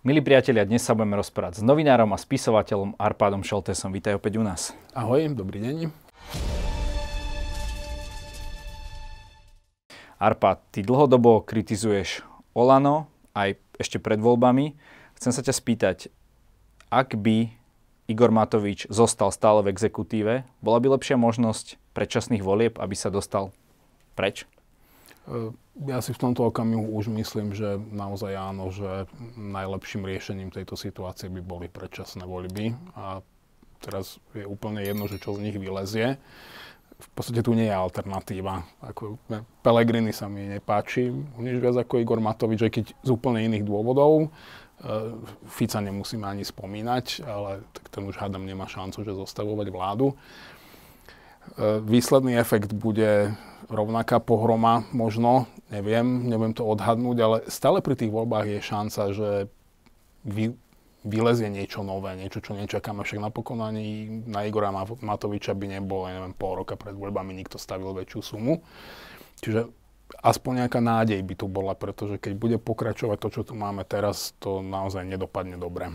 Milí priatelia, dnes sa budeme rozprávať s novinárom a spisovateľom Arpádom Šoltesom. Vítaj opäť u nás. Ahoj, dobrý deň. Arpád, ty dlhodobo kritizuješ Olano, aj ešte pred voľbami. Chcem sa ťa spýtať, ak by Igor Matovič zostal stále v exekutíve, bola by lepšia možnosť predčasných volieb, aby sa dostal preč? E, ja si v tomto okamihu už myslím, že naozaj áno, že najlepším riešením tejto situácie by boli predčasné voľby a teraz je úplne jedno, že čo z nich vylezie. V podstate tu nie je alternatíva. Ako Pelegrini sa mi nepáči, nič viac ako Igor Matovič, aj keď z úplne iných dôvodov. E, Fica nemusíme ani spomínať, ale tak ten už hádam nemá šancu, že zostavovať vládu. E, výsledný efekt bude rovnaká pohroma možno, neviem, neviem to odhadnúť, ale stále pri tých voľbách je šanca, že vy, vylezie niečo nové, niečo, čo nečakáme. Však napokon ani na Igora Matoviča by nebolo, neviem, pol roka pred voľbami nikto stavil väčšiu sumu. Čiže aspoň nejaká nádej by tu bola, pretože keď bude pokračovať to, čo tu máme teraz, to naozaj nedopadne dobre.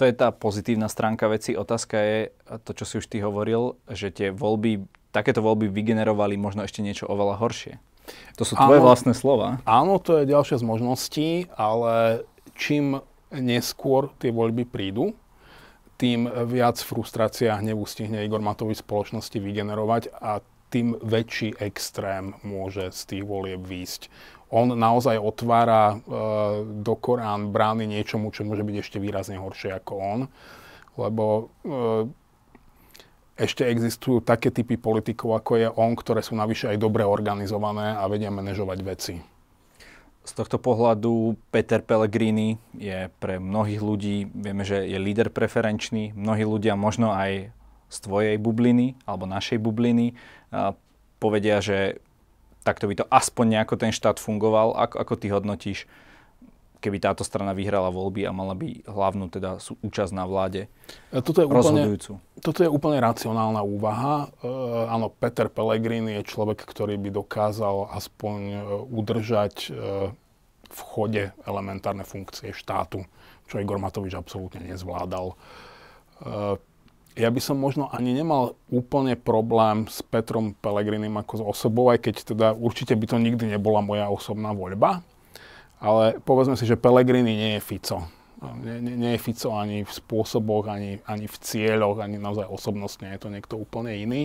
To je tá pozitívna stránka veci. Otázka je to, čo si už ty hovoril, že tie voľby takéto voľby vygenerovali možno ešte niečo oveľa horšie. To sú tvoje áno, vlastné slova. Áno, to je ďalšia z možností, ale čím neskôr tie voľby prídu, tým viac frustrácia a hnevu stihne Igor Matovič spoločnosti vygenerovať a tým väčší extrém môže z tých volieb výjsť. On naozaj otvára e, do Korán brány niečomu, čo môže byť ešte výrazne horšie ako on, lebo e, ešte existujú také typy politikov, ako je on, ktoré sú navyše aj dobre organizované a vedia manažovať veci. Z tohto pohľadu Peter Pellegrini je pre mnohých ľudí, vieme, že je líder preferenčný, mnohí ľudia možno aj z tvojej bubliny alebo našej bubliny povedia, že takto by to aspoň nejako ten štát fungoval. Ako, ako ty hodnotíš keby táto strana vyhrala voľby a mala by hlavnú teda účasť na vláde e, toto je. Úplne, toto je úplne racionálna úvaha. E, áno, Peter Pellegrini je človek, ktorý by dokázal aspoň e, udržať e, v chode elementárne funkcie štátu, čo Igor Matovič absolútne nezvládal. E, ja by som možno ani nemal úplne problém s Petrom Pelegrinim ako s osobou, aj keď teda určite by to nikdy nebola moja osobná voľba ale povedzme si, že Pellegrini nie je Fico. Nie, nie, nie je Fico ani v spôsoboch, ani, ani v cieľoch, ani naozaj osobnostne je to niekto úplne iný.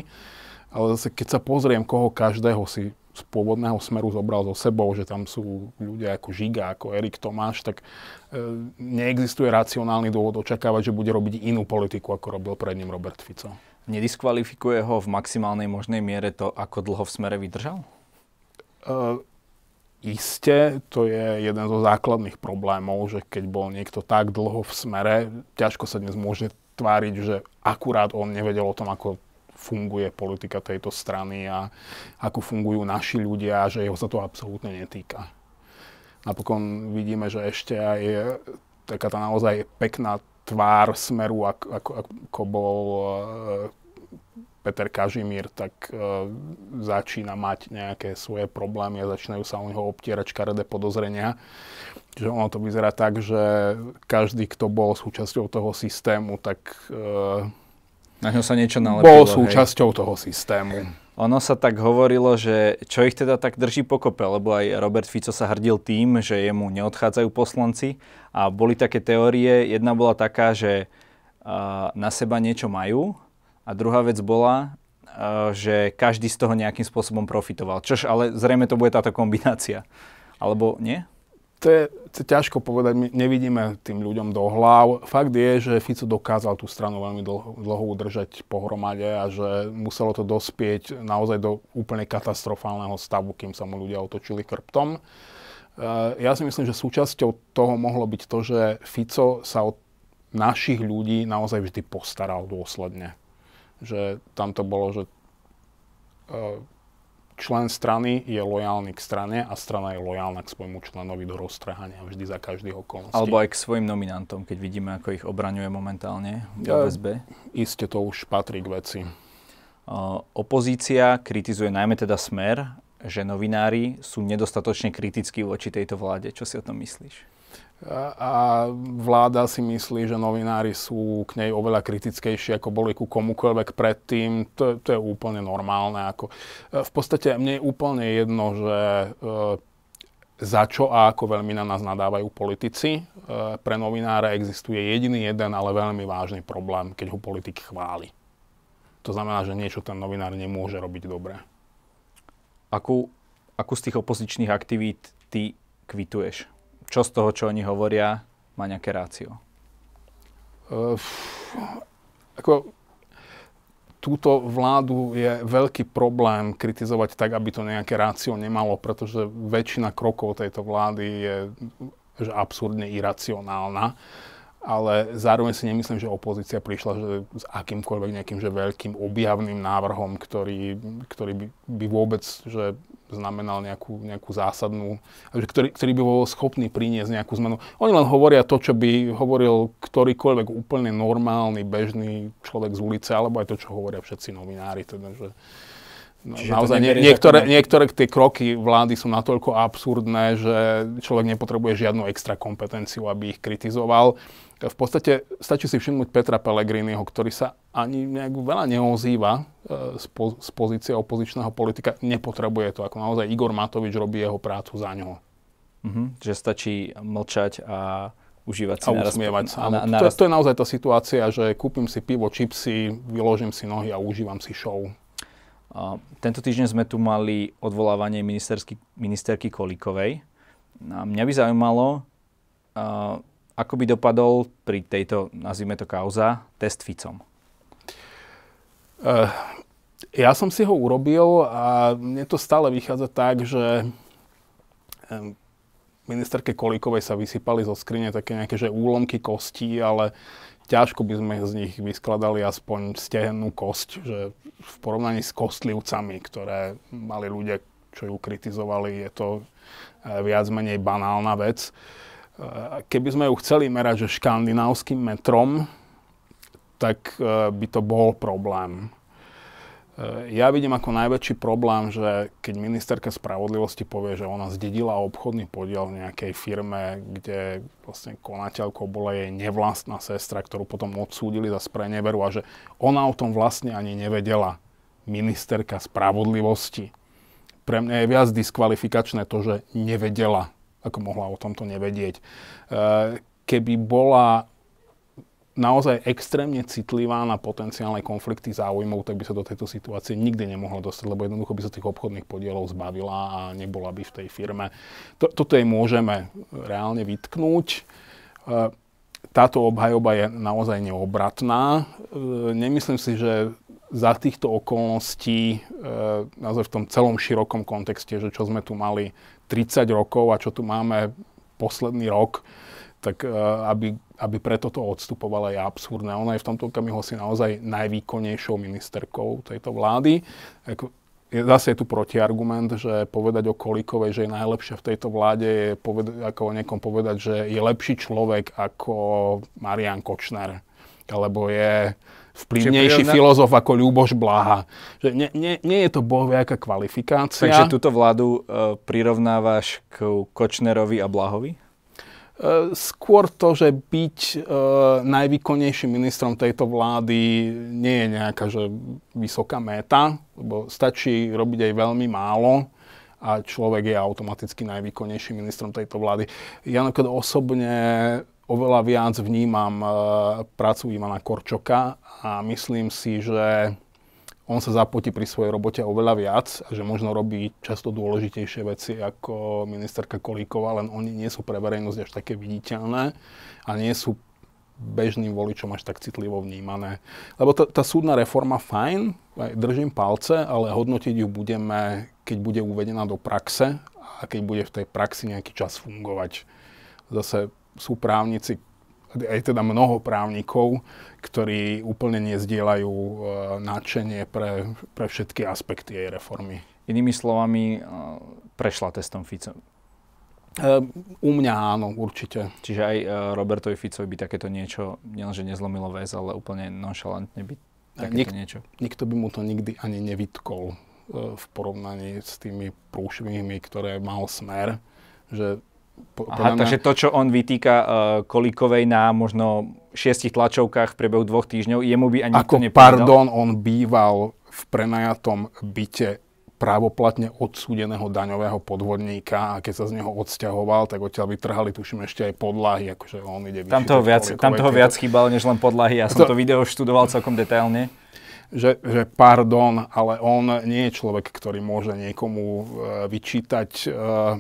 Ale zase, keď sa pozriem, koho každého si z pôvodného smeru zobral so sebou, že tam sú ľudia ako Žiga, ako Erik Tomáš, tak e, neexistuje racionálny dôvod očakávať, že bude robiť inú politiku, ako robil pred ním Robert Fico. Nediskvalifikuje ho v maximálnej možnej miere to, ako dlho v smere vydržal? E, Isté, to je jeden zo základných problémov, že keď bol niekto tak dlho v smere, ťažko sa dnes môže tváriť, že akurát on nevedel o tom, ako funguje politika tejto strany a ako fungujú naši ľudia a že jeho sa to absolútne netýka. Napokon vidíme, že ešte aj taká tá naozaj pekná tvár smeru, ako, ako, ako bol Peter Kažimír, tak e, začína mať nejaké svoje problémy a začínajú sa o neho obtierať škaredé podozrenia. Čiže ono to vyzerá tak, že každý, kto bol súčasťou toho systému, tak e, na ňo sa niečo nalepilo. Bol súčasťou hej. toho systému. Ono sa tak hovorilo, že čo ich teda tak drží pokope, lebo aj Robert Fico sa hrdil tým, že jemu neodchádzajú poslanci a boli také teórie. Jedna bola taká, že uh, na seba niečo majú a druhá vec bola, eh, že každý z toho nejakým spôsobom profitoval. Čož ale zrejme to bude táto kombinácia. Alebo nie? To je, to je ťažko povedať, my nevidíme tým ľuďom do hlav. Fakt je, že Fico dokázal tú stranu veľmi dlho, dlho udržať pohromade a že muselo to dospieť naozaj do úplne katastrofálneho stavu, kým sa mu ľudia otočili krptom. Eh, ja si myslím, že súčasťou toho mohlo byť to, že Fico sa od našich ľudí naozaj vždy postaral dôsledne že tam to bolo, že e, člen strany je lojálny k strane a strana je lojálna k svojmu členovi do roztrhania vždy za každých okolností. Alebo aj k svojim nominantom, keď vidíme, ako ich obraňuje momentálne v OSB. Ja, iste to už patrí k veci. Uh, opozícia kritizuje najmä teda smer, že novinári sú nedostatočne kritickí voči tejto vláde. Čo si o tom myslíš? A vláda si myslí, že novinári sú k nej oveľa kritickejší, ako boli ku komukoľvek predtým. To, to je úplne normálne. Ako, e, v podstate mne je úplne jedno, že e, za čo a ako veľmi na nás nadávajú politici. E, pre novinára existuje jediný jeden, ale veľmi vážny problém, keď ho politik chváli. To znamená, že niečo ten novinár nemôže robiť dobre. Akú, akú z tých opozičných aktivít ty kvituješ? Čo z toho, čo oni hovoria, má nejaké rácio? Uh, ako, túto vládu je veľký problém kritizovať tak, aby to nejaké rácio nemalo, pretože väčšina krokov tejto vlády je že absurdne iracionálna. Ale zároveň si nemyslím, že opozícia prišla že s akýmkoľvek nejakým že veľkým objavným návrhom, ktorý, ktorý by, by vôbec že znamenal nejakú, nejakú zásadnú, ktorý, ktorý by bol schopný priniesť nejakú zmenu. Oni len hovoria to, čo by hovoril ktorýkoľvek úplne normálny, bežný človek z ulice, alebo aj to, čo hovoria všetci novinári. Teda, že, No, naozaj nie, niektoré, niektoré tie kroky vlády sú natoľko absurdné, že človek nepotrebuje žiadnu extra kompetenciu, aby ich kritizoval. V podstate stačí si všimnúť Petra Pellegriniho, ktorý sa ani nejak veľa neozýva z, e, po, z pozície opozičného politika. Nepotrebuje to, ako naozaj Igor Matovič robí jeho prácu za ňoho. Uh-huh, že stačí mlčať a užívať si a usmievať sa. Na, naraz... to, to je naozaj tá situácia, že kúpim si pivo, čipsy, vyložím si nohy a užívam si show. Tento týždeň sme tu mali odvolávanie ministerky Kolíkovej. A mňa by zaujímalo, ako by dopadol pri tejto, nazvime to kauza, test Ficom. Uh, ja som si ho urobil a mne to stále vychádza tak, že ministerke Kolíkovej sa vysypali zo skrine také nejaké že úlomky kostí, ale ťažko by sme z nich vyskladali aspoň stehennú kosť, že v porovnaní s kostlivcami, ktoré mali ľudia, čo ju kritizovali, je to e, viac menej banálna vec. E, keby sme ju chceli merať že škandinávským metrom, tak e, by to bol problém. Ja vidím ako najväčší problém, že keď ministerka spravodlivosti povie, že ona zdedila obchodný podiel v nejakej firme, kde vlastne konateľkou bola jej nevlastná sestra, ktorú potom odsúdili za spreneveru a že ona o tom vlastne ani nevedela. Ministerka spravodlivosti. Pre mňa je viac diskvalifikačné to, že nevedela, ako mohla o tomto nevedieť. Keby bola naozaj extrémne citlivá na potenciálne konflikty záujmov, tak by sa do tejto situácie nikdy nemohla dostať, lebo jednoducho by sa tých obchodných podielov zbavila a nebola by v tej firme. Toto jej môžeme reálne vytknúť. E, táto obhajoba je naozaj neobratná. E, nemyslím si, že za týchto okolností, e, naozaj v tom celom širokom kontexte, že čo sme tu mali 30 rokov a čo tu máme posledný rok, tak aby aby preto to odstupovala, je absurdné. Ona je v tomto okamihu si naozaj najvýkonnejšou ministerkou tejto vlády. Zase je tu protiargument, že povedať o Kolíkovej, že je najlepšia v tejto vláde, je povedať, ako o niekom povedať, že je lepší človek ako Marian Kočner. Alebo je vplyvnejší prirovna... filozof ako Ľuboš Blaha. Že nie, nie, nie je to bohviaká kvalifikácia. Takže túto vládu uh, prirovnávaš k Kočnerovi a Blahovi? E, skôr to, že byť e, najvýkonnejším ministrom tejto vlády nie je nejaká že vysoká méta, lebo stačí robiť aj veľmi málo a človek je automaticky najvýkonnejším ministrom tejto vlády. Ja napríklad osobne oveľa viac vnímam e, prácu Ivana Korčoka a myslím si, že on sa zapotí pri svojej robote oveľa viac a že možno robí často dôležitejšie veci ako ministerka Kolíková, len oni nie sú pre verejnosť až také viditeľné a nie sú bežným voličom až tak citlivo vnímané. Lebo tá, tá súdna reforma fajn, držím palce, ale hodnotiť ju budeme, keď bude uvedená do praxe a keď bude v tej praxi nejaký čas fungovať. Zase sú právnici, aj teda mnoho právnikov, ktorí úplne nezdieľajú uh, nadšenie pre, pre všetky aspekty jej reformy. Inými slovami, uh, prešla testom Fico. Uh, u mňa áno, určite. Čiže aj Robertovi Ficovi by takéto niečo, nielenže nezlomilo väz, ale úplne nonšalantne by takéto Nik, niečo. Nikto by mu to nikdy ani nevytkol v porovnaní s tými prúšvihmi, ktoré mal smer, že Aha, mňa... takže to, čo on vytýka uh, Kolíkovej na možno šiestich tlačovkách v priebehu dvoch týždňov, jemu by ani Ako to nepovedal? pardon, on býval v prenajatom byte právoplatne odsúdeného daňového podvodníka a keď sa z neho odsťahoval, tak odtiaľ vytrhali, tuším, ešte aj podlahy, akože on ide Tam toho viac, tam toho viac chýbalo, než len podlahy. Ja som to, to video študoval celkom detailne. Že, že pardon, ale on nie je človek, ktorý môže niekomu uh, vyčítať uh,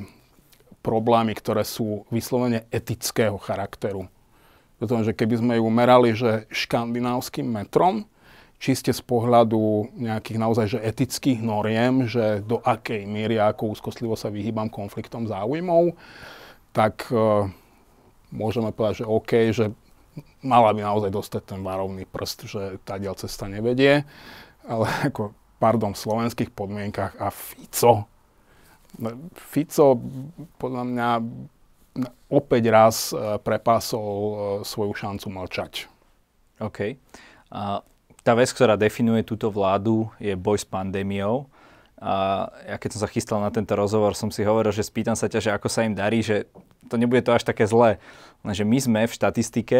problémy, ktoré sú vyslovene etického charakteru. Pretože keby sme ju merali, že škandinávským metrom, čiste z pohľadu nejakých naozaj že etických noriem, že do akej miery a ako úzkostlivo sa vyhýbam konfliktom záujmov, tak uh, môžeme povedať, že OK, že mala by naozaj dostať ten varovný prst, že tá diel cesta nevedie. Ale ako, pardon, v slovenských podmienkach a Fico, Fico podľa mňa opäť raz e, prepásol e, svoju šancu mlčať. OK. A tá vec, ktorá definuje túto vládu, je boj s pandémiou. A ja keď som sa chystal na tento rozhovor, som si hovoril, že spýtam sa ťa, že ako sa im darí, že to nebude to až také zlé. Lenže my sme v štatistike,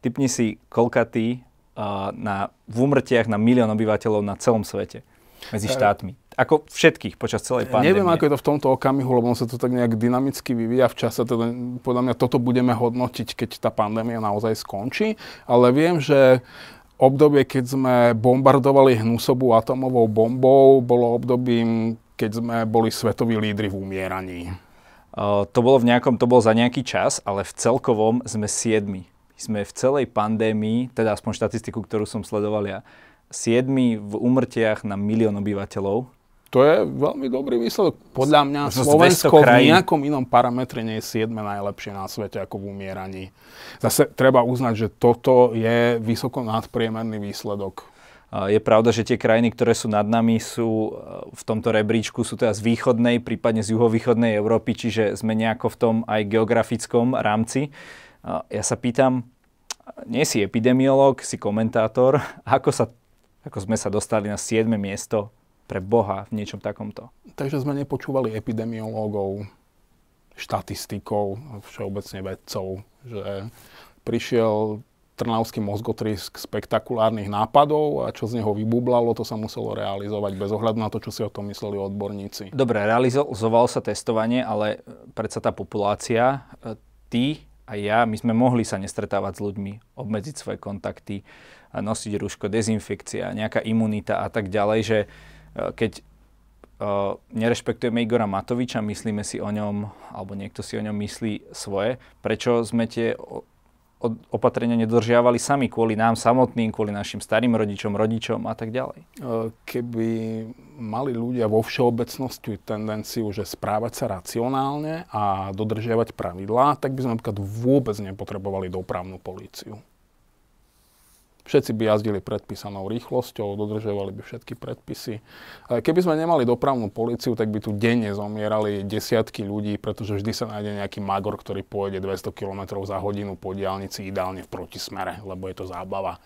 typni si, koľkatý uh, na, v úmrtiach na milión obyvateľov na celom svete medzi e, štátmi. Ako všetkých počas celej pandémie. Neviem, ako je to v tomto okamihu, lebo sa to tak nejak dynamicky vyvíja v čase. Teda, podľa mňa toto budeme hodnotiť, keď tá pandémia naozaj skončí. Ale viem, že obdobie, keď sme bombardovali hnusobú atomovou bombou, bolo obdobím, keď sme boli svetoví lídry v umieraní. Uh, to bolo v nejakom, to bol za nejaký čas, ale v celkovom sme siedmi. Sme v celej pandémii, teda aspoň štatistiku, ktorú som sledoval ja, siedmi v umrtiach na milión obyvateľov. To je veľmi dobrý výsledok. Podľa mňa Slovensko v nejakom inom parametre nie je 7 najlepšie na svete ako v umieraní. Zase treba uznať, že toto je vysoko nadpriemerný výsledok. Je pravda, že tie krajiny, ktoré sú nad nami, sú e, v tomto rebríčku, sú teda z východnej, prípadne z juhovýchodnej Európy, čiže sme nejako v tom aj geografickom rámci. Ja sa pýtam, nie si epidemiolog, si komentátor, ako, sa, ako sme sa dostali na 7. miesto pre Boha v niečom takomto. Takže sme nepočúvali epidemiológov, štatistikov, všeobecne vedcov, že prišiel trnavský mozgotrisk spektakulárnych nápadov a čo z neho vybublalo, to sa muselo realizovať bez ohľadu na to, čo si o tom mysleli odborníci. Dobre, realizovalo sa testovanie, ale predsa tá populácia, e, ty a ja, my sme mohli sa nestretávať s ľuďmi, obmedziť svoje kontakty, nosiť rúško, dezinfekcia, nejaká imunita a tak ďalej, že keď uh, nerešpektujeme Igora Matoviča, myslíme si o ňom, alebo niekto si o ňom myslí svoje, prečo sme tie opatrenia nedržiavali sami kvôli nám samotným, kvôli našim starým rodičom, rodičom a tak ďalej? Eh, keby mali ľudia vo všeobecnosti tendenciu, že správať sa racionálne a dodržiavať pravidlá, tak by sme napríklad vôbec nepotrebovali dopravnú políciu. Všetci by jazdili predpísanou rýchlosťou, dodržovali by všetky predpisy. Keby sme nemali dopravnú policiu, tak by tu denne zomierali desiatky ľudí, pretože vždy sa nájde nejaký magor, ktorý pôjde 200 km za hodinu po diálnici, ideálne v protismere, lebo je to zábava.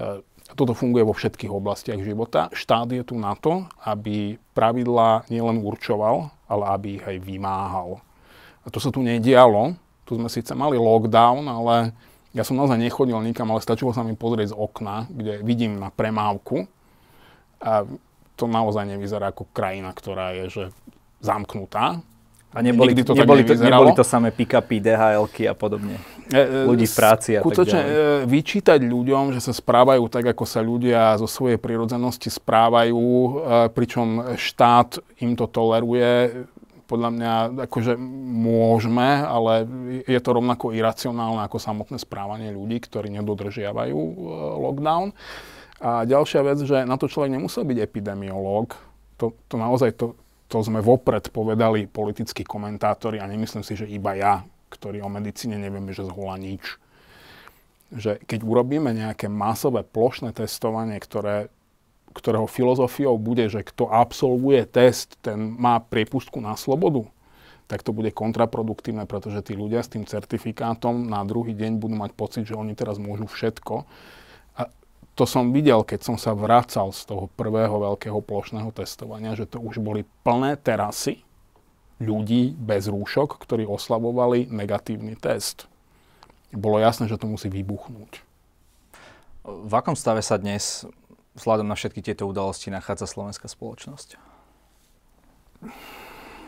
E, toto funguje vo všetkých oblastiach života. Štát je tu na to, aby pravidlá nielen určoval, ale aby ich aj vymáhal. A to sa tu nedialo. Tu sme síce mali lockdown, ale ja som naozaj nechodil nikam, ale stačilo sa mi pozrieť z okna, kde vidím na premávku. A to naozaj nevyzerá ako krajina, ktorá je že zamknutá. A neboli, to neboli, to, neboli to samé pick-upy, DHL-ky a podobne. E, e, Ľudí v práci a Skutočne tak ďalej. E, vyčítať ľuďom, že sa správajú tak, ako sa ľudia zo svojej prírodzenosti správajú, pričom štát im to toleruje, podľa mňa akože môžeme, ale je to rovnako iracionálne ako samotné správanie ľudí, ktorí nedodržiavajú e, lockdown. A ďalšia vec, že na to človek nemusel byť epidemiológ. To, to naozaj to, to sme vopred povedali politickí komentátori a nemyslím si, že iba ja, ktorý o medicíne nevieme, že zhola nič. Že keď urobíme nejaké masové plošné testovanie, ktoré ktorého filozofiou bude, že kto absolvuje test, ten má priepustku na slobodu, tak to bude kontraproduktívne, pretože tí ľudia s tým certifikátom na druhý deň budú mať pocit, že oni teraz môžu všetko. A to som videl, keď som sa vracal z toho prvého veľkého plošného testovania, že to už boli plné terasy ľudí bez rúšok, ktorí oslavovali negatívny test. Bolo jasné, že to musí vybuchnúť. V akom stave sa dnes, vzhľadom na všetky tieto udalosti, nachádza slovenská spoločnosť?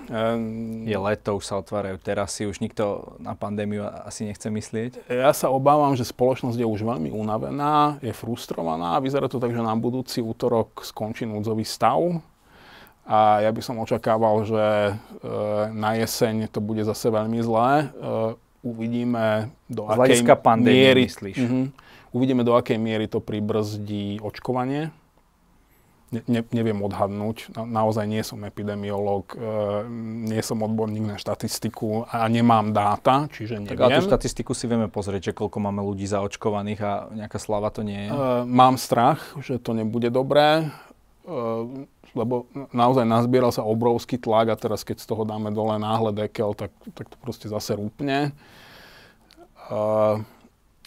Um, je leto, už sa otvárajú terasy, už nikto na pandémiu asi nechce myslieť? Ja sa obávam, že spoločnosť je už veľmi unavená, je frustrovaná vyzerá to tak, že na budúci útorok skončí núdzový stav. A ja by som očakával, že e, na jeseň to bude zase veľmi zlé. E, uvidíme, do Z akej miery... myslíš? Uh-huh, uvidíme, do akej miery to pribrzdí očkovanie ne, ne, neviem odhadnúť. Na, naozaj nie som epidemiológ, e, nie som odborník na štatistiku a nemám dáta, čiže neviem. Tak ale tú štatistiku si vieme pozrieť, že koľko máme ľudí zaočkovaných a nejaká slava to nie je. E, mám strach, že to nebude dobré, e, lebo naozaj nazbieral sa obrovský tlak a teraz keď z toho dáme dole náhle dekel, tak, tak to proste zase rúpne. E,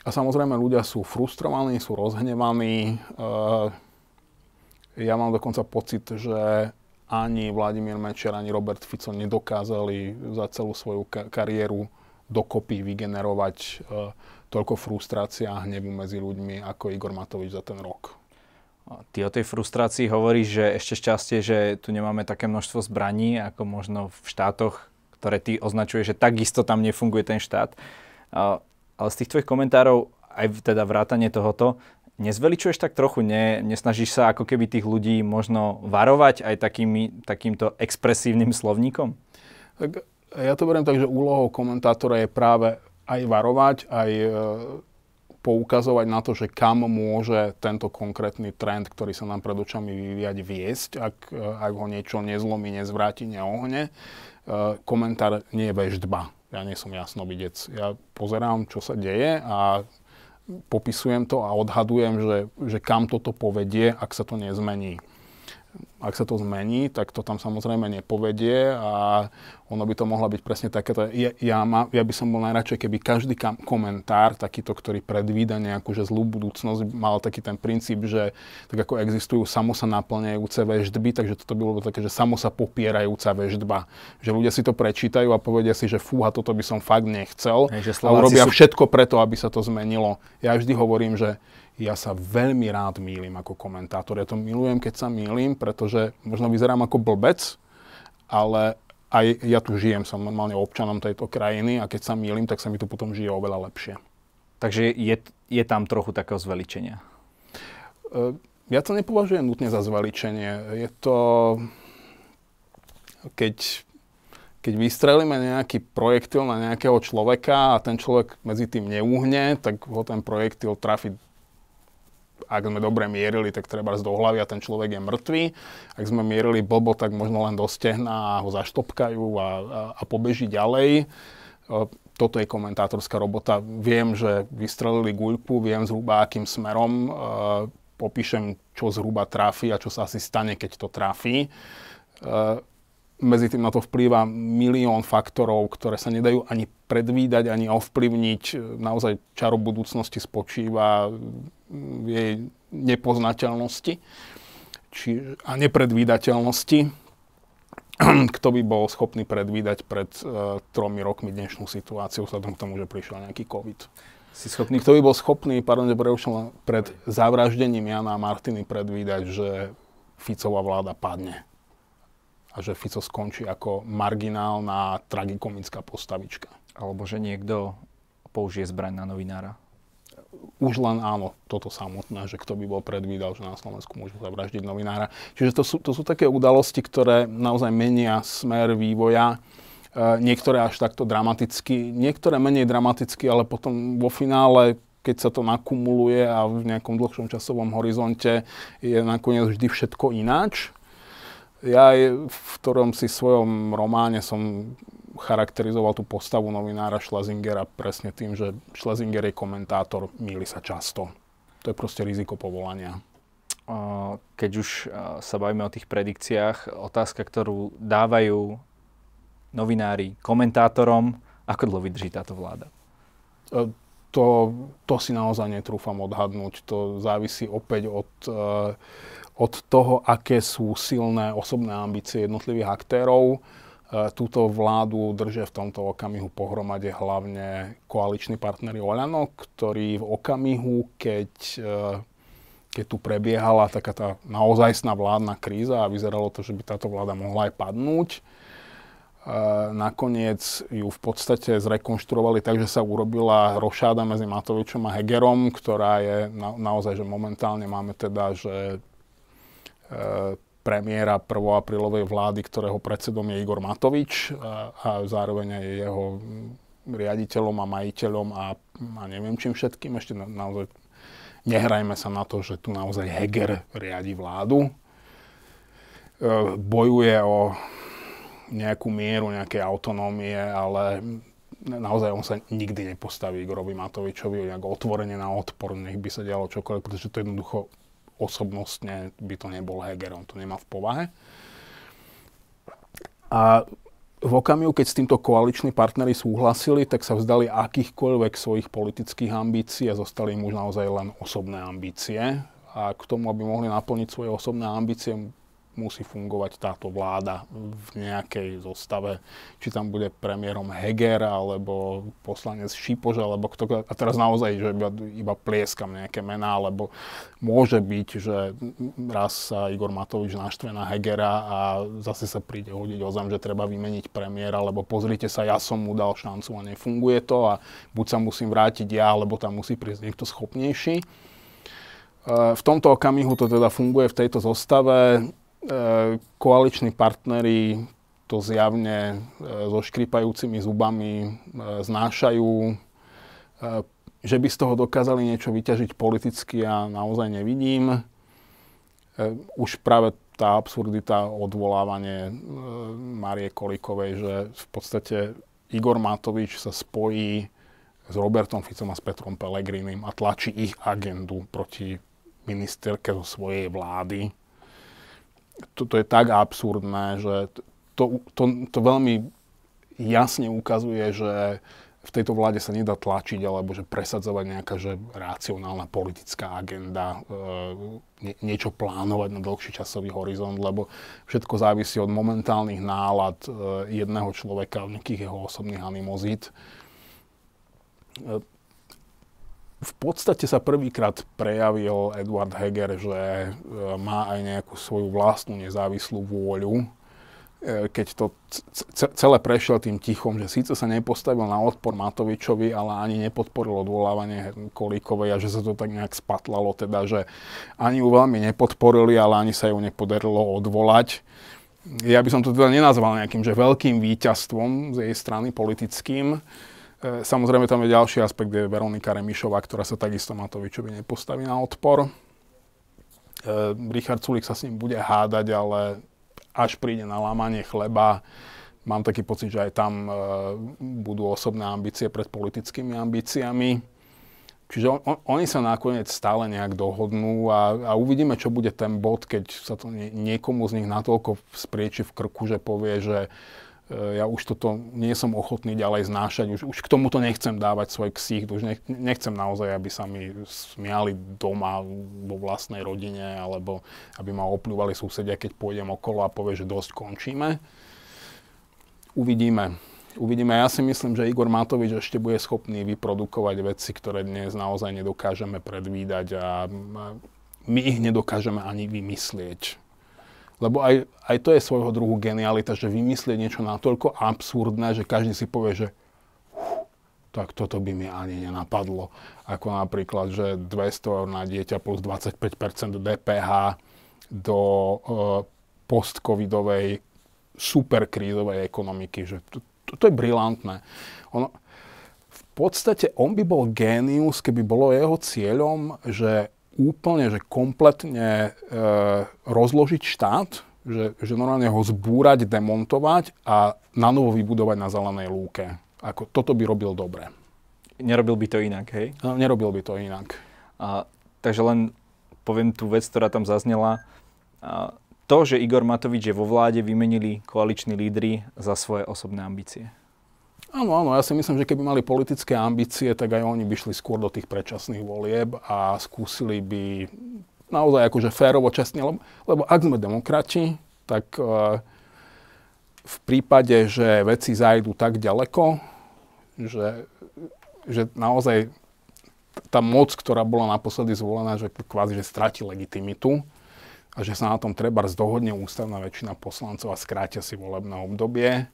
a samozrejme ľudia sú frustrovaní, sú rozhnevaní. E, ja mám dokonca pocit, že ani Vladimír Mečer, ani Robert Fico nedokázali za celú svoju ka- kariéru dokopy vygenerovať uh, toľko frustrácia a hnevu medzi ľuďmi ako Igor Matovič za ten rok. Ty o tej frustrácii hovoríš, že ešte šťastie, že tu nemáme také množstvo zbraní, ako možno v štátoch, ktoré ty označuješ, že takisto tam nefunguje ten štát. Ale z tých tvojich komentárov, aj teda vrátanie tohoto, Nezveličuješ tak trochu, ne, nesnažíš sa ako keby tých ľudí možno varovať aj takými, takýmto expresívnym slovníkom? Tak ja to beriem tak, že úlohou komentátora je práve aj varovať, aj e, poukazovať na to, že kam môže tento konkrétny trend, ktorý sa nám pred očami vyvíjať, viesť, ak, e, ak ho niečo nezlomí, nezvráti, neohne. E, komentár nie je veždba. Ja nie som jasnovidec. Ja pozerám, čo sa deje a popisujem to a odhadujem, že, že kam toto povedie, ak sa to nezmení ak sa to zmení, tak to tam samozrejme nepovedie a ono by to mohla byť presne takéto. Ja, ja, ma, ja by som bol najradšej, keby každý kam, komentár, takýto, ktorý predvída nejakú že zlú budúcnosť, mal taký ten princíp, že tak ako existujú samo sa naplňajúce väždby, takže toto by bolo také, že samo sa popierajúca väždba. Že ľudia si to prečítajú a povedia si, že fúha, toto by som fakt nechcel. Hej, a urobia sú... všetko preto, aby sa to zmenilo. Ja vždy hovorím, že ja sa veľmi rád mýlim ako komentátor. Ja to milujem, keď sa mýlim, pretože možno vyzerám ako blbec, ale aj ja tu žijem, som normálne občanom tejto krajiny a keď sa mýlim, tak sa mi tu potom žije oveľa lepšie. Takže je, je tam trochu takého zveličenia? Uh, ja to nepovažujem nutne za zveličenie. Je to, keď, keď vystrelíme nejaký projektil na nejakého človeka a ten človek medzi tým neuhne, tak ho ten projektil trafi ak sme dobre mierili, tak treba do hlavy a ten človek je mŕtvý. Ak sme mierili blbo, tak možno len do a ho zaštopkajú a, a, a pobeží ďalej. Toto je komentátorská robota. Viem, že vystrelili guľku, viem zhruba akým smerom, popíšem, čo zhruba tráfi a čo sa asi stane, keď to trafí medzi tým na to vplýva milión faktorov, ktoré sa nedajú ani predvídať, ani ovplyvniť. Naozaj čaro budúcnosti spočíva jej nepoznateľnosti či, a nepredvídateľnosti. Kto by bol schopný predvídať pred uh, tromi rokmi dnešnú situáciu, vzhľadom k tomu, že prišiel nejaký COVID. Si schopný... Kto by bol schopný, pardon, pred zavraždením Jana a Martiny predvídať, že Ficová vláda padne a že Fico skončí ako marginálna tragikomická postavička. Alebo že niekto použije zbraň na novinára. Už len áno, toto samotné, že kto by bol predvídal, že na Slovensku môžu zavraždiť novinára. Čiže to sú, to sú také udalosti, ktoré naozaj menia smer vývoja. E, niektoré až takto dramaticky, niektoré menej dramaticky, ale potom vo finále keď sa to nakumuluje a v nejakom dlhšom časovom horizonte je nakoniec vždy všetko ináč. Ja v ktorom si svojom románe som charakterizoval tú postavu novinára Schlesingera presne tým, že Schlesinger je komentátor, míli sa často. To je proste riziko povolania. Keď už sa bavíme o tých predikciách, otázka, ktorú dávajú novinári komentátorom, ako dlho vydrží táto vláda? E, to, to si naozaj netrúfam odhadnúť. To závisí opäť od od toho, aké sú silné osobné ambície jednotlivých aktérov. Túto vládu držia v tomto okamihu pohromade hlavne koaliční partnery Oľano, ktorí v okamihu, keď, e, keď tu prebiehala taká tá naozajstná vládna kríza a vyzeralo to, že by táto vláda mohla aj padnúť, e, nakoniec ju v podstate zrekonštruovali tak, že sa urobila rošáda medzi Matovičom a Hegerom, ktorá je na, naozaj, že momentálne máme teda, že e, premiéra 1. aprílovej vlády, ktorého predsedom je Igor Matovič a, zároveň aj jeho riaditeľom a majiteľom a, a neviem čím všetkým. Ešte na, naozaj nehrajme sa na to, že tu naozaj Heger riadi vládu. E, bojuje o nejakú mieru nejakej autonómie, ale naozaj on sa nikdy nepostaví Igorovi Matovičovi nejak otvorene na odpor, nech by sa dialo čokoľvek, pretože to jednoducho osobnostne by to nebol Heger, on to nemá v povahe. A v okamihu, keď s týmto koaliční partnery súhlasili, tak sa vzdali akýchkoľvek svojich politických ambícií a zostali im už naozaj len osobné ambície. A k tomu, aby mohli naplniť svoje osobné ambície, musí fungovať táto vláda v nejakej zostave. Či tam bude premiérom Heger, alebo poslanec Šipož, alebo kto... A teraz naozaj, že iba, iba plieskam nejaké mená, alebo môže byť, že raz sa Igor Matovič naštve na Hegera a zase sa príde hodiť o zem, že treba vymeniť premiéra, lebo pozrite sa, ja som mu dal šancu a nefunguje to a buď sa musím vrátiť ja, alebo tam musí prísť niekto schopnejší. V tomto okamihu to teda funguje v tejto zostave. E, koaliční partnery to zjavne e, so škripajúcimi zubami e, znášajú. Že by z toho dokázali niečo vyťažiť politicky a naozaj nevidím. Už práve tá absurdita odvolávanie Marie Kolikovej, že v podstate Igor Matovič sa spojí s Robertom Ficom a s Petrom Pelegrinim a tlačí ich agendu proti ministerke zo svojej vlády toto je tak absurdné, že to, to, to veľmi jasne ukazuje, že v tejto vláde sa nedá tlačiť alebo že presadzovať nejaká že racionálna politická agenda, e, niečo plánovať na dlhší časový horizont, lebo všetko závisí od momentálnych nálad e, jedného človeka, nejakých jeho osobných animozít. E, v podstate sa prvýkrát prejavil Eduard Heger, že e, má aj nejakú svoju vlastnú nezávislú vôľu, e, keď to celé prešiel tým tichom, že síce sa nepostavil na odpor Matovičovi, ale ani nepodporil odvolávanie Kolíkovej a že sa to tak nejak spatlalo, teda, že ani ju veľmi nepodporili, ale ani sa ju nepodarilo odvolať. Ja by som to teda nenazval nejakým že veľkým víťazstvom z jej strany politickým, samozrejme tam je ďalší aspekt, je Veronika Remišová, ktorá sa takisto Matovičovi nepostaví na odpor. E, Richard Sulik sa s ním bude hádať, ale až príde na lámanie chleba, mám taký pocit, že aj tam e, budú osobné ambície pred politickými ambíciami. Čiže on, on, oni sa nakoniec stále nejak dohodnú a, a uvidíme, čo bude ten bod, keď sa to nie, niekomu z nich natoľko sprieči v krku, že povie, že E, ja už toto nie som ochotný ďalej znášať, už, už k tomuto nechcem dávať svoj ksích, už nech, nechcem naozaj, aby sa mi smiali doma vo vlastnej rodine, alebo aby ma opľúvali susedia, keď pôjdem okolo a povie, že dosť končíme. Uvidíme. Uvidíme. Ja si myslím, že Igor Matovič ešte bude schopný vyprodukovať veci, ktoré dnes naozaj nedokážeme predvídať a my ich nedokážeme ani vymyslieť lebo aj, aj to je svojho druhu genialita, že vymyslieť niečo natoľko absurdné, že každý si povie, že tak toto by mi ani nenapadlo. Ako napríklad, že 200 eur na dieťa plus 25% DPH do uh, post-covidovej superkrízovej ekonomiky. Že to, to, to je brilantné. Ono, v podstate on by bol génius, keby bolo jeho cieľom, že úplne, že kompletne e, rozložiť štát, že, že normálne ho zbúrať, demontovať a na novo vybudovať na zelenej lúke. Ako, toto by robil dobre. Nerobil by to inak, hej? No, nerobil by to inak. A, takže len poviem tú vec, ktorá tam zaznela. A, to, že Igor Matovič je vo vláde, vymenili koaliční lídry za svoje osobné ambície. Áno, áno, ja si myslím, že keby mali politické ambície, tak aj oni by šli skôr do tých predčasných volieb a skúsili by naozaj akože férovo čestne, lebo, lebo ak sme demokrati, tak, uh, v prípade, že veci zajdu tak ďaleko, že, že naozaj tá moc, ktorá bola naposledy zvolená, že kvázi, že stratí legitimitu a že sa na tom treba zdohodne ústavná väčšina poslancov a skrátia si volebné obdobie,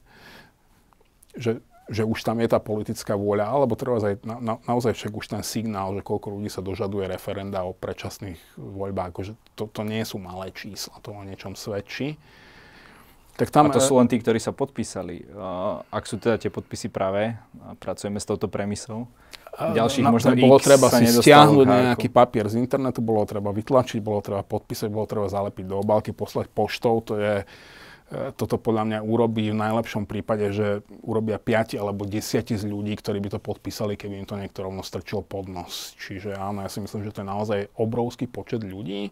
že, že už tam je tá politická vôľa, alebo treba aj, na, na, naozaj však už ten signál, že koľko ľudí sa dožaduje referenda o predčasných voľbách, akože to, to nie sú malé čísla, to o niečom svedčí. Tak tam, a to sú len tí, ktorí sa podpísali. Ak sú teda tie podpisy práve, pracujeme s touto premisou. Ďalších na, možno bolo X treba si stiahnuť nejaký papier z internetu, bolo treba vytlačiť, bolo treba podpísať, bolo treba zalepiť do obálky, poslať poštou. To je, e, toto podľa mňa urobí v najlepšom prípade, že urobia 5 alebo 10 z ľudí, ktorí by to podpísali, keby im to niekto rovno strčil pod nos. Čiže áno, ja si myslím, že to je naozaj obrovský počet ľudí.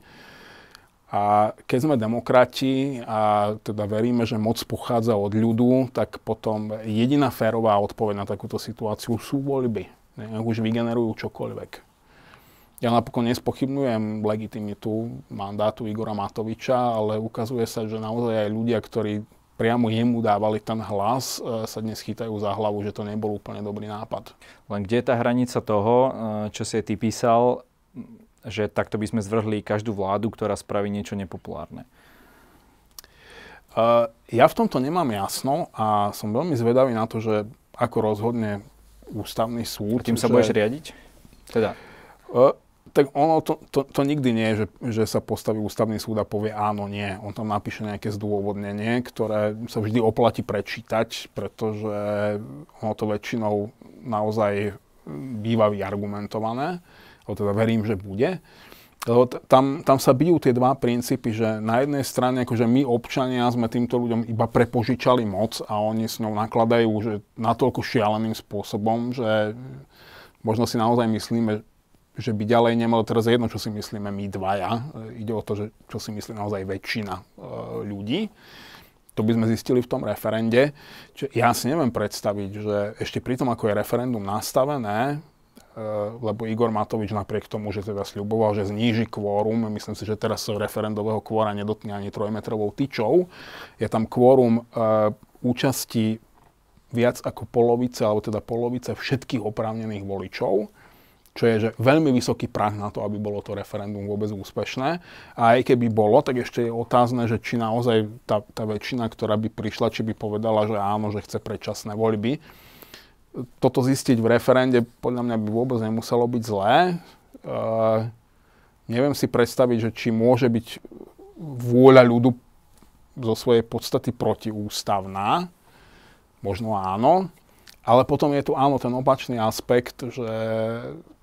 A keď sme demokrati a teda veríme, že moc pochádza od ľudu, tak potom jediná férová odpoveď na takúto situáciu sú voľby. Nech už vygenerujú čokoľvek. Ja napokon nespochybnujem legitimitu mandátu Igora Matoviča, ale ukazuje sa, že naozaj aj ľudia, ktorí priamo jemu dávali ten hlas, e, sa dnes chytajú za hlavu, že to nebol úplne dobrý nápad. Len kde je tá hranica toho, e, čo si ty písal, že takto by sme zvrhli každú vládu, ktorá spraví niečo nepopulárne? Uh, ja v tomto nemám jasno a som veľmi zvedavý na to, že ako rozhodne ústavný súd. A tým sa že... budeš riadiť? Teda? Tak ono to, to, to nikdy nie je, že, že sa postaví ústavný súd a povie áno, nie. On tam napíše nejaké zdôvodnenie, ktoré sa vždy oplatí prečítať, pretože ono to väčšinou naozaj býva vyargumentované alebo teda verím, že bude. Lebo tam, tam sa bijú tie dva princípy, že na jednej strane akože my občania sme týmto ľuďom iba prepožičali moc a oni s ňou nakladajú že natoľko šialeným spôsobom, že možno si naozaj myslíme, že by ďalej nemalo teraz jedno, čo si myslíme my dvaja. Ide o to, že čo si myslí naozaj väčšina e, ľudí. To by sme zistili v tom referende. Čiže ja si neviem predstaviť, že ešte pri tom, ako je referendum nastavené, Eh, lebo Igor Matovič napriek tomu, že teda sľuboval, že zníži kvórum, myslím si, že teraz sa referendového kvóra nedotne ani trojmetrovou tyčou, je tam kvórum účasti viac ako polovice, alebo teda polovice všetkých oprávnených voličov, čo je že veľmi vysoký prah na to, aby bolo to referendum vôbec úspešné. A aj keby bolo, tak ešte je otázne, že či naozaj tá, tá väčšina, ktorá by prišla, či by povedala, že áno, že chce predčasné voľby, toto zistiť v referende podľa mňa by vôbec nemuselo byť zlé. Uh, neviem si predstaviť, že či môže byť vôľa ľudu zo svojej podstaty protiústavná. Možno áno. Ale potom je tu áno ten opačný aspekt, že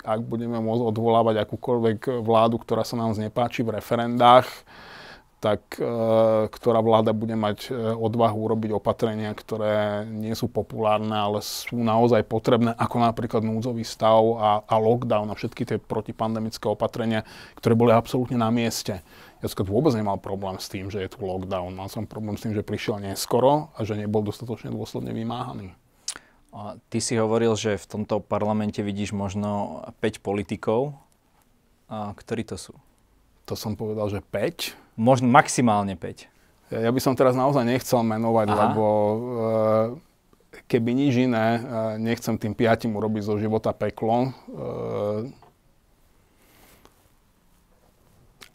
ak budeme môcť odvolávať akúkoľvek vládu, ktorá sa nám znepáči v referendách, tak e, ktorá vláda bude mať e, odvahu urobiť opatrenia, ktoré nie sú populárne, ale sú naozaj potrebné, ako napríklad núdzový stav a, a lockdown a všetky tie protipandemické opatrenia, ktoré boli absolútne na mieste. Ja som vôbec nemal problém s tým, že je tu lockdown. Mal som problém s tým, že prišiel neskoro a že nebol dostatočne dôsledne vymáhaný. Ty si hovoril, že v tomto parlamente vidíš možno 5 politikov. A ktorí to sú? To som povedal, že 5 možno maximálne 5. Ja by som teraz naozaj nechcel menovať, Aha. lebo e, keby nič iné, e, nechcem tým piatim urobiť zo života peklo. E,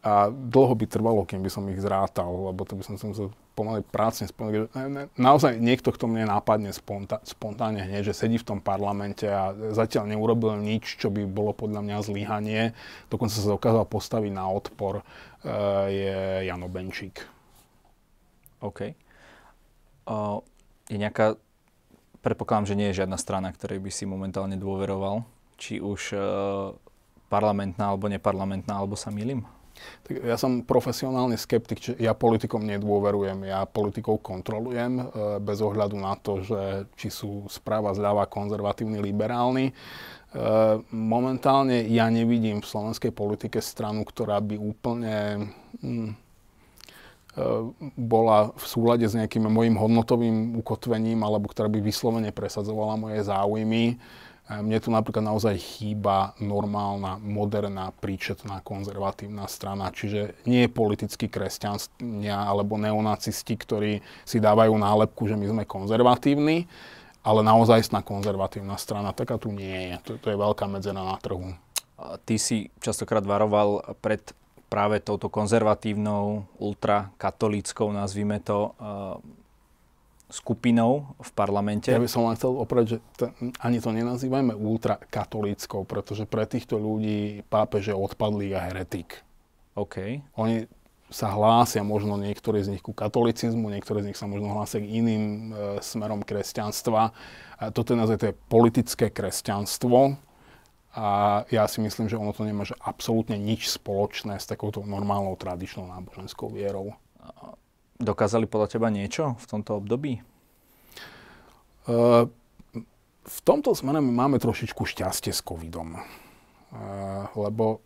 a dlho by trvalo, kým by som ich zrátal, lebo to by som sa musel pomaly prácne spomenúť. Naozaj niekto, kto mne nápadne spontá, spontánne hneď, že sedí v tom parlamente a zatiaľ neurobil nič, čo by bolo podľa mňa zlyhanie. Dokonca sa dokázal postaviť na odpor, je Jano Benčík. OK. Uh, je nejaká, predpokladám, že nie je žiadna strana, ktorej by si momentálne dôveroval, či už uh, parlamentná alebo neparlamentná, alebo sa milím? Tak ja som profesionálny skeptik, čiže ja politikom nedôverujem, ja politikov kontrolujem e, bez ohľadu na to, že či sú správa zľava konzervatívni, liberálni. E, momentálne ja nevidím v slovenskej politike stranu, ktorá by úplne hm, bola v súlade s nejakým mojim hodnotovým ukotvením alebo ktorá by vyslovene presadzovala moje záujmy Mne tu napríklad naozaj chýba normálna, moderná, príčetná, konzervatívna strana, čiže nie politickí kresťania alebo neonacisti, ktorí si dávajú nálepku, že my sme konzervatívni, ale naozaj konzervatívna strana. Taká tu nie je. To, to je veľká medzera na trhu. Ty si častokrát varoval pred práve touto konzervatívnou, ultrakatolíckou, nazvime to, skupinou v parlamente. Ja by som len chcel opraviť, že t- ani to nenazývajme ultrakatolíckou, pretože pre týchto ľudí pápež je odpadlý a heretik. OK. Oni sa hlásia možno niektorí z nich ku katolicizmu, niektorí z nich sa možno hlásia k iným e, smerom kresťanstva. A toto je naozaj to je politické kresťanstvo. A ja si myslím, že ono to nemá že absolútne nič spoločné s takouto normálnou tradičnou náboženskou vierou. Dokázali podľa teba niečo v tomto období? Uh, v tomto smere máme trošičku šťastie s covidom. Uh, lebo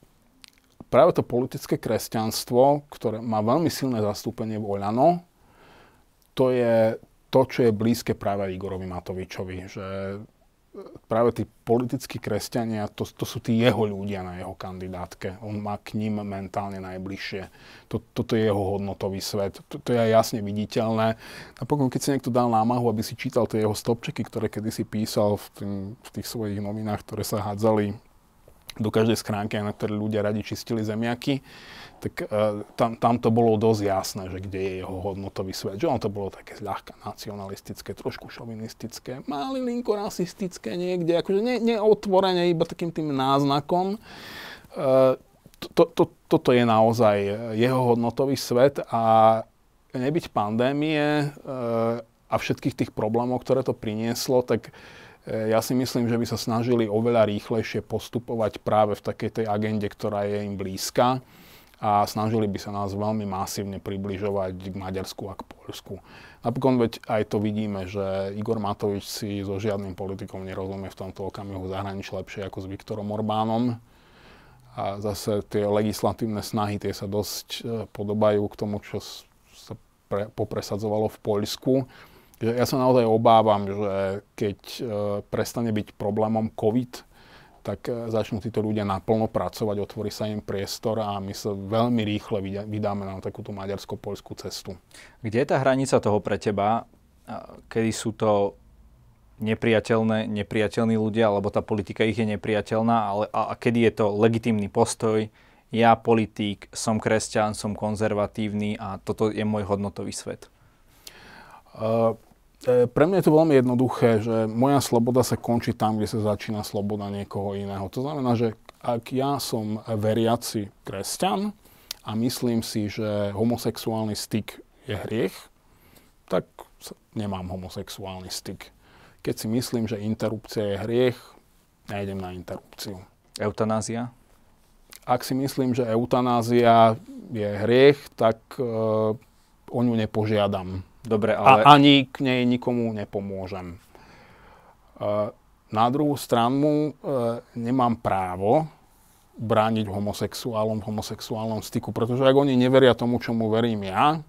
práve to politické kresťanstvo, ktoré má veľmi silné zastúpenie v Oľano, to je to, čo je blízke práve Igorovi Matovičovi. Že práve tí politickí kresťania, to, to sú tí jeho ľudia na jeho kandidátke. On má k ním mentálne najbližšie. To, toto je jeho hodnotový svet. To, to je jasne viditeľné. A potom, keď si niekto dal námahu, aby si čítal tie jeho stopčeky, ktoré kedysi písal v, tým, v tých svojich novinách, ktoré sa hádzali do každej schránky, na ktoré ľudia radi čistili zemiaky, tak uh, tam, tam to bolo dosť jasné, že kde je jeho hodnotový svet. Že on to bolo také ľahká nacionalistické, trošku šovinistické, malilinko rasistické niekde, akože ne, neotvorene, iba takým tým náznakom. Uh, to, to, toto je naozaj jeho hodnotový svet a nebyť pandémie uh, a všetkých tých problémov, ktoré to prinieslo, tak ja si myslím, že by sa snažili oveľa rýchlejšie postupovať práve v takej tej agende, ktorá je im blízka a snažili by sa nás veľmi masívne približovať k Maďarsku a k Polsku. Napokon veď aj to vidíme, že Igor Matovič si so žiadnym politikom nerozumie v tomto okamihu zahraničí lepšie ako s Viktorom Orbánom. A zase tie legislatívne snahy tie sa dosť e, podobajú k tomu, čo sa pre, popresadzovalo v Poľsku. Ja sa naozaj obávam, že keď e, prestane byť problémom COVID, tak e, začnú títo ľudia naplno pracovať, otvorí sa im priestor a my sa veľmi rýchle vydáme na takúto maďarsko-poľskú cestu. Kde je tá hranica toho pre teba, kedy sú to nepriateľné, nepriateľní ľudia, alebo tá politika ich je nepriateľná, ale a, a kedy je to legitímny postoj, ja politík, som kresťan, som konzervatívny a toto je môj hodnotový svet? Uh, pre mňa je to veľmi jednoduché, že moja sloboda sa končí tam, kde sa začína sloboda niekoho iného. To znamená, že ak ja som veriaci kresťan a myslím si, že homosexuálny styk je hriech, tak nemám homosexuálny styk. Keď si myslím, že interrupcia je hriech, nejdem na interrupciu. Eutanázia? Ak si myslím, že eutanázia je hriech, tak uh, o ňu nepožiadam Dobre, ale... A ani k nej nikomu nepomôžem. E, na druhú stranu e, nemám právo brániť homosexuálom v homosexuálnom styku, pretože ak oni neveria tomu, čomu verím ja,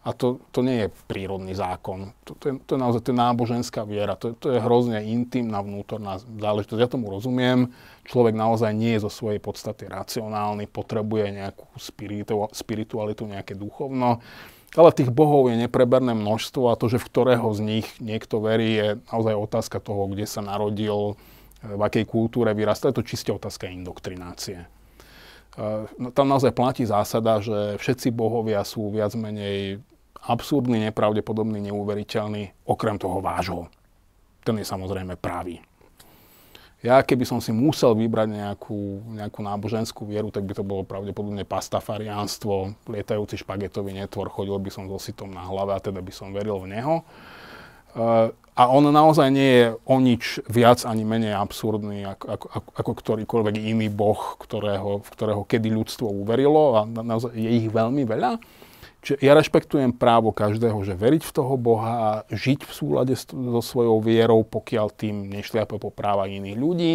a to, to nie je prírodný zákon. To, to, je, to je naozaj to je náboženská viera. To, to je hrozne intimná vnútorná záležitosť. Ja tomu rozumiem. Človek naozaj nie je zo svojej podstaty racionálny, potrebuje nejakú spiritu, spiritualitu, nejaké duchovno. Ale tých bohov je nepreberné množstvo a to, že v ktorého z nich niekto verí, je naozaj otázka toho, kde sa narodil, v akej kultúre vyrastá. Je to čiste otázka indoktrinácie. E, no, tam naozaj platí zásada, že všetci bohovia sú viac menej absurdní, nepravdepodobní, neuveriteľní, okrem toho vášho. Ten je samozrejme pravý. Ja keby som si musel vybrať nejakú, nejakú náboženskú vieru, tak by to bolo pravdepodobne pastafariánstvo, lietajúci špagetový netvor, chodil by som so sitom na hlave a teda by som veril v neho. Uh, a on naozaj nie je o nič viac ani menej absurdný ako, ako, ako, ako ktorýkoľvek iný boh, ktorého, v ktorého kedy ľudstvo uverilo a naozaj je ich veľmi veľa. Čiže ja rešpektujem právo každého, že veriť v toho Boha a žiť v súlade so svojou vierou, pokiaľ tým nešliape po práva iných ľudí,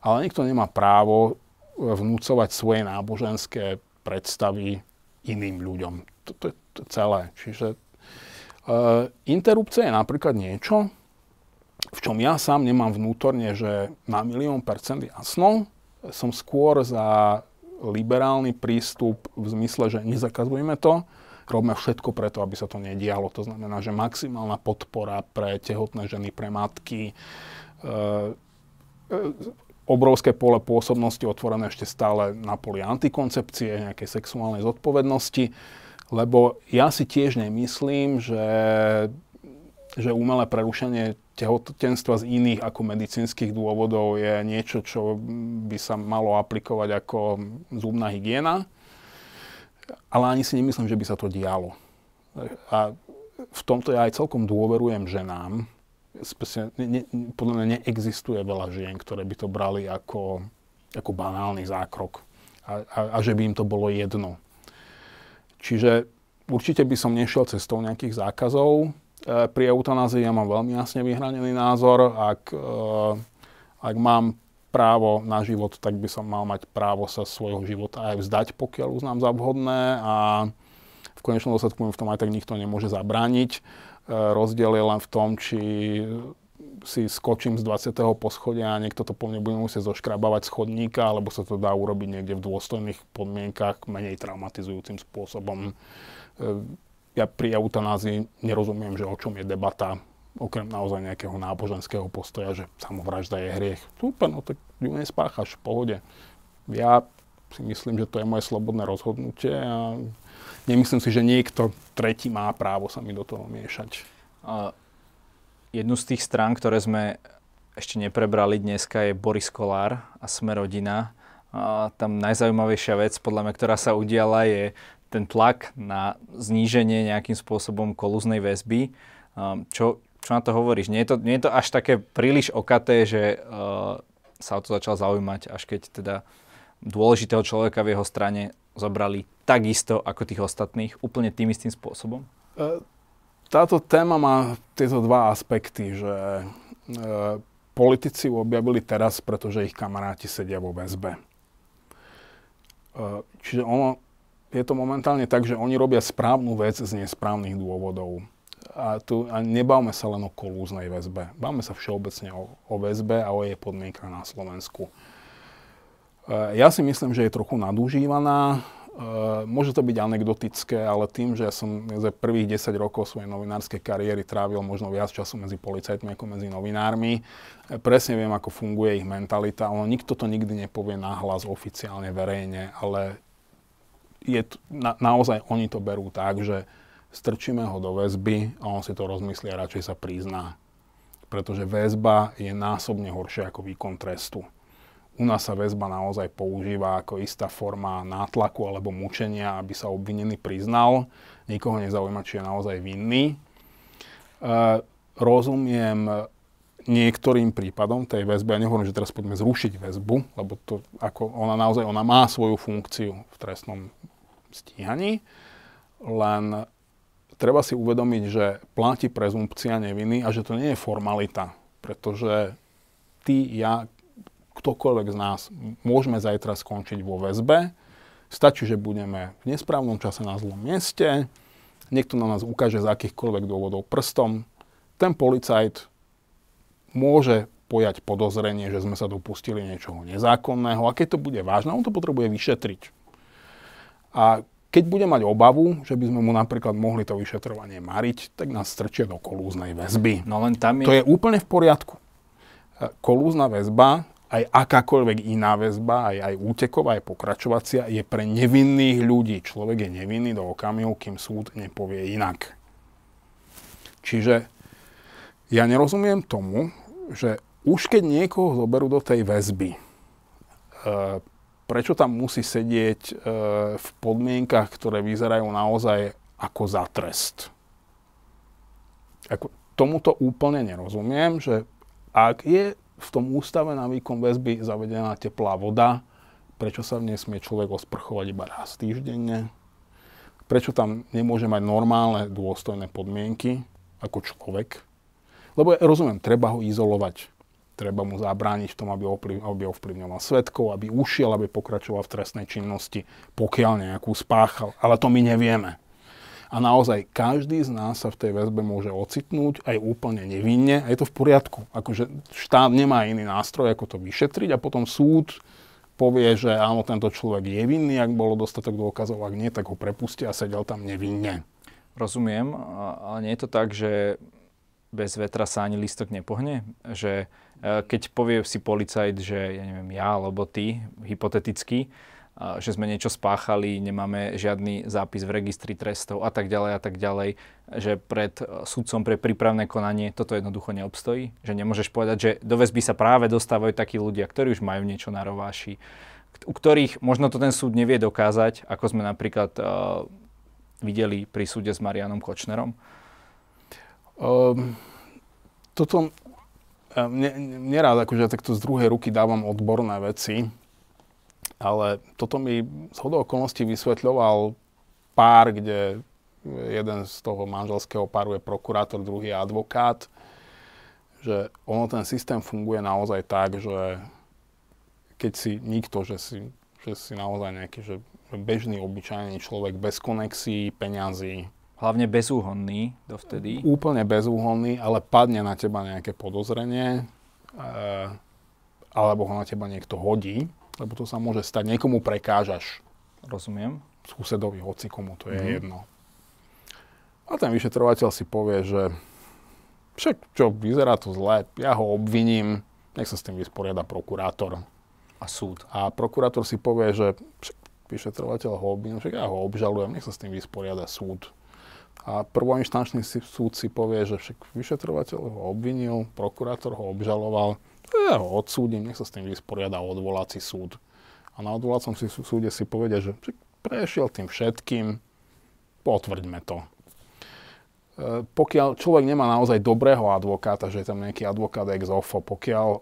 ale nikto nemá právo vnúcovať svoje náboženské predstavy iným ľuďom. To je celé. Čiže uh, interrupcia je napríklad niečo, v čom ja sám nemám vnútorne, že na milión percent jasno, som skôr za liberálny prístup v zmysle, že nezakazujeme to, robíme všetko preto, aby sa to nedialo. To znamená, že maximálna podpora pre tehotné ženy, pre matky, e, e, obrovské pole pôsobnosti otvorené ešte stále na poli antikoncepcie, nejakej sexuálnej zodpovednosti, lebo ja si tiež nemyslím, že, že umelé prerušenie tehotenstva z iných ako medicínskych dôvodov je niečo, čo by sa malo aplikovať ako zubná hygiena. Ale ani si nemyslím, že by sa to dialo. A v tomto ja aj celkom dôverujem ženám. Ne, ne, podľa mňa neexistuje veľa žien, ktoré by to brali ako, ako banálny zákrok. A, a, a že by im to bolo jedno. Čiže určite by som nešiel cestou nejakých zákazov, E, pri eutanázii ja mám veľmi jasne vyhranený názor. Ak, e, ak mám právo na život, tak by som mal mať právo sa svojho života aj vzdať, pokiaľ uznám za vhodné a v konečnom dôsledku v tom aj tak nikto nemôže zabrániť. E, rozdiel je len v tom, či si skočím z 20. poschodia a niekto to po mne bude musieť zoškrabávať schodníka, alebo sa to dá urobiť niekde v dôstojných podmienkach, menej traumatizujúcim spôsobom ja pri eutanázii nerozumiem, že o čom je debata, okrem naozaj nejakého náboženského postoja, že samovražda je hriech. Super, no tak ju nespáchaš v pohode. Ja si myslím, že to je moje slobodné rozhodnutie a nemyslím si, že niekto tretí má právo sa mi do toho miešať. A jednu z tých strán, ktoré sme ešte neprebrali dneska je Boris Kolár a Smerodina. A tam najzaujímavejšia vec, podľa mňa, ktorá sa udiala, je ten tlak na zníženie nejakým spôsobom kolúznej väzby. Čo, čo na to hovoríš? Nie je to, nie je to až také príliš okaté, že uh, sa o to začal zaujímať, až keď teda dôležitého človeka v jeho strane zobrali takisto ako tých ostatných, úplne tým istým spôsobom? E, táto téma má tieto dva aspekty, že e, politici objavili teraz, pretože ich kamaráti sedia vo väzbe. E, čiže ono, je to momentálne tak, že oni robia správnu vec z nesprávnych dôvodov. A, tu, a nebavme sa len o kolúznej väzbe. Bavme sa všeobecne o, o väzbe a o jej podmienkach na Slovensku. E, ja si myslím, že je trochu nadúžívaná. E, môže to byť anekdotické, ale tým, že ja som za prvých 10 rokov svojej novinárskej kariéry trávil možno viac času medzi policajtmi ako medzi novinármi, presne viem, ako funguje ich mentalita. Ono nikto to nikdy nepovie nahlas, oficiálne, verejne, ale je, na, naozaj oni to berú tak, že strčíme ho do väzby a on si to rozmyslí a radšej sa prizná. Pretože väzba je násobne horšia ako výkon trestu. U nás sa väzba naozaj používa ako istá forma nátlaku alebo mučenia, aby sa obvinený priznal. Nikoho nezaujíma, či je naozaj vinný. E, rozumiem niektorým prípadom tej väzby, ja nehovorím, že teraz poďme zrušiť väzbu, lebo to ako ona naozaj ona má svoju funkciu v trestnom stíhaní, len treba si uvedomiť, že platí prezumpcia neviny a že to nie je formalita, pretože ty, ja, ktokoľvek z nás môžeme zajtra skončiť vo väzbe, stačí, že budeme v nesprávnom čase na zlom mieste, niekto na nás ukáže z akýchkoľvek dôvodov prstom, ten policajt môže pojať podozrenie, že sme sa dopustili niečoho nezákonného. A keď to bude vážne, on to potrebuje vyšetriť. A keď bude mať obavu, že by sme mu napríklad mohli to vyšetrovanie mariť, tak nás strčia do kolúznej väzby. No len tam je... To je úplne v poriadku. E, kolúzna väzba, aj akákoľvek iná väzba, aj, aj úteková, aj pokračovacia, je pre nevinných ľudí. Človek je nevinný do okamihu, kým súd nepovie inak. Čiže ja nerozumiem tomu, že už keď niekoho zoberú do tej väzby, e, prečo tam musí sedieť e, v podmienkach, ktoré vyzerajú naozaj ako za trest. Ako, tomuto úplne nerozumiem, že ak je v tom ústave na výkon väzby zavedená teplá voda, prečo sa v nej smie človek osprchovať iba raz týždenne? Prečo tam nemôže mať normálne dôstojné podmienky ako človek? Lebo ja rozumiem, treba ho izolovať treba mu zabrániť v tom, aby, ovplyv, aby ovplyvňoval svetkov, aby ušiel, aby pokračoval v trestnej činnosti, pokiaľ nejakú spáchal. Ale to my nevieme. A naozaj každý z nás sa v tej väzbe môže ocitnúť aj úplne nevinne a je to v poriadku. Akože štát nemá iný nástroj, ako to vyšetriť a potom súd povie, že áno, tento človek je vinný, ak bolo dostatok dôkazov, ak nie, tak ho prepustia a sedel tam nevinne. Rozumiem, ale nie je to tak, že bez vetra sa ani listok nepohne? Že keď povie si policajt, že ja neviem, ja alebo ty, hypoteticky, že sme niečo spáchali, nemáme žiadny zápis v registri trestov a tak ďalej a tak ďalej, že pred e, sudcom pre prípravné konanie toto jednoducho neobstojí? Že nemôžeš povedať, že do väzby sa práve dostávajú takí ľudia, ktorí už majú niečo na rováši, u ktorých možno to ten súd nevie dokázať, ako sme napríklad uh, videli pri súde s Marianom Kočnerom? Um, toto nerád akože takto z druhej ruky dávam odborné veci, ale toto mi z hodou okolností vysvetľoval pár, kde jeden z toho manželského páru je prokurátor, druhý je advokát, že ono ten systém funguje naozaj tak, že keď si nikto, že si, že si naozaj nejaký že bežný, obyčajný človek bez konexí, peňazí. Hlavne bezúhonný dovtedy. Úplne bezúhonný, ale padne na teba nejaké podozrenie, e, alebo ho na teba niekto hodí, lebo to sa môže stať. Niekomu prekážaš. Rozumiem. Susedovi, hoci komu, to je mm. jedno. A ten vyšetrovateľ si povie, že však čo, vyzerá to zle, ja ho obviním, nech sa s tým vysporiada prokurátor. A súd. A prokurátor si povie, že však vyšetrovateľ ho obviním, však ja ho obžalujem, nech sa s tým vysporiada súd. A prvoinštančný súd si povie, že však vyšetrovateľ ho obvinil, prokurátor ho obžaloval, ja ho odsúdim, nech sa s tým vysporiada odvolací súd. A na odvolacom súde si povedia, že prešiel tým všetkým, potvrďme to. E, pokiaľ človek nemá naozaj dobrého advokáta, že je tam nejaký advokát ex ofo, pokiaľ e,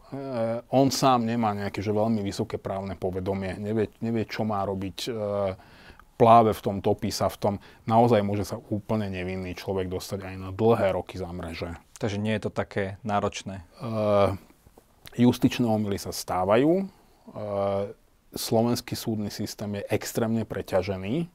on sám nemá nejaké že veľmi vysoké právne povedomie, nevie, nevie čo má robiť, e, pláve v tom, topí sa v tom, naozaj môže sa úplne nevinný človek dostať aj na dlhé roky za mreže. Takže nie je to také náročné? Justičné omily sa stávajú. E, slovenský súdny systém je extrémne preťažený.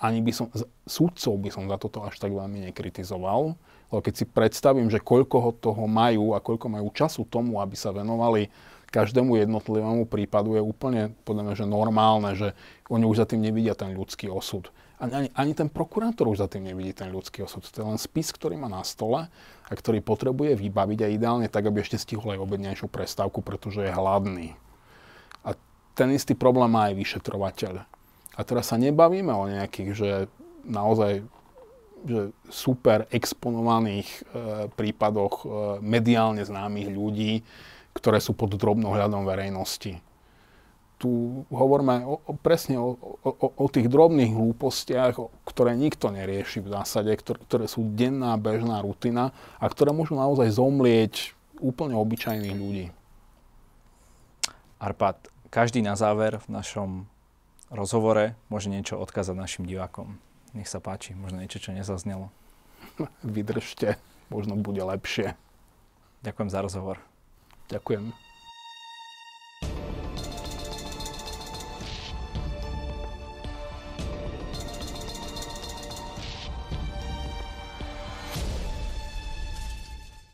Ani by som, súdcov by som za toto až tak veľmi nekritizoval. Lebo keď si predstavím, že koľko toho majú a koľko majú času tomu, aby sa venovali každému jednotlivému prípadu, je úplne podľa mňa, že normálne, že oni už za tým nevidia ten ľudský osud. Ani, ani ten prokurátor už za tým nevidí ten ľudský osud. To je len spis, ktorý má na stole a ktorý potrebuje vybaviť a ideálne tak, aby ešte stihol aj obednejšiu prestávku, pretože je hladný. A ten istý problém má aj vyšetrovateľ. A teraz sa nebavíme o nejakých, že naozaj že super exponovaných e, prípadoch e, mediálne známych ľudí, ktoré sú pod drobnohľadom verejnosti tu hovoríme o, o, presne o, o, o tých drobných hlúpostiach, ktoré nikto nerieši v zásade, ktoré, ktoré sú denná, bežná rutina a ktoré môžu naozaj zomlieť úplne obyčajných ľudí. Arpad, každý na záver v našom rozhovore môže niečo odkázať našim divákom. Nech sa páči, možno niečo, čo nezaznelo. Vydržte, možno bude lepšie. Ďakujem za rozhovor. Ďakujem.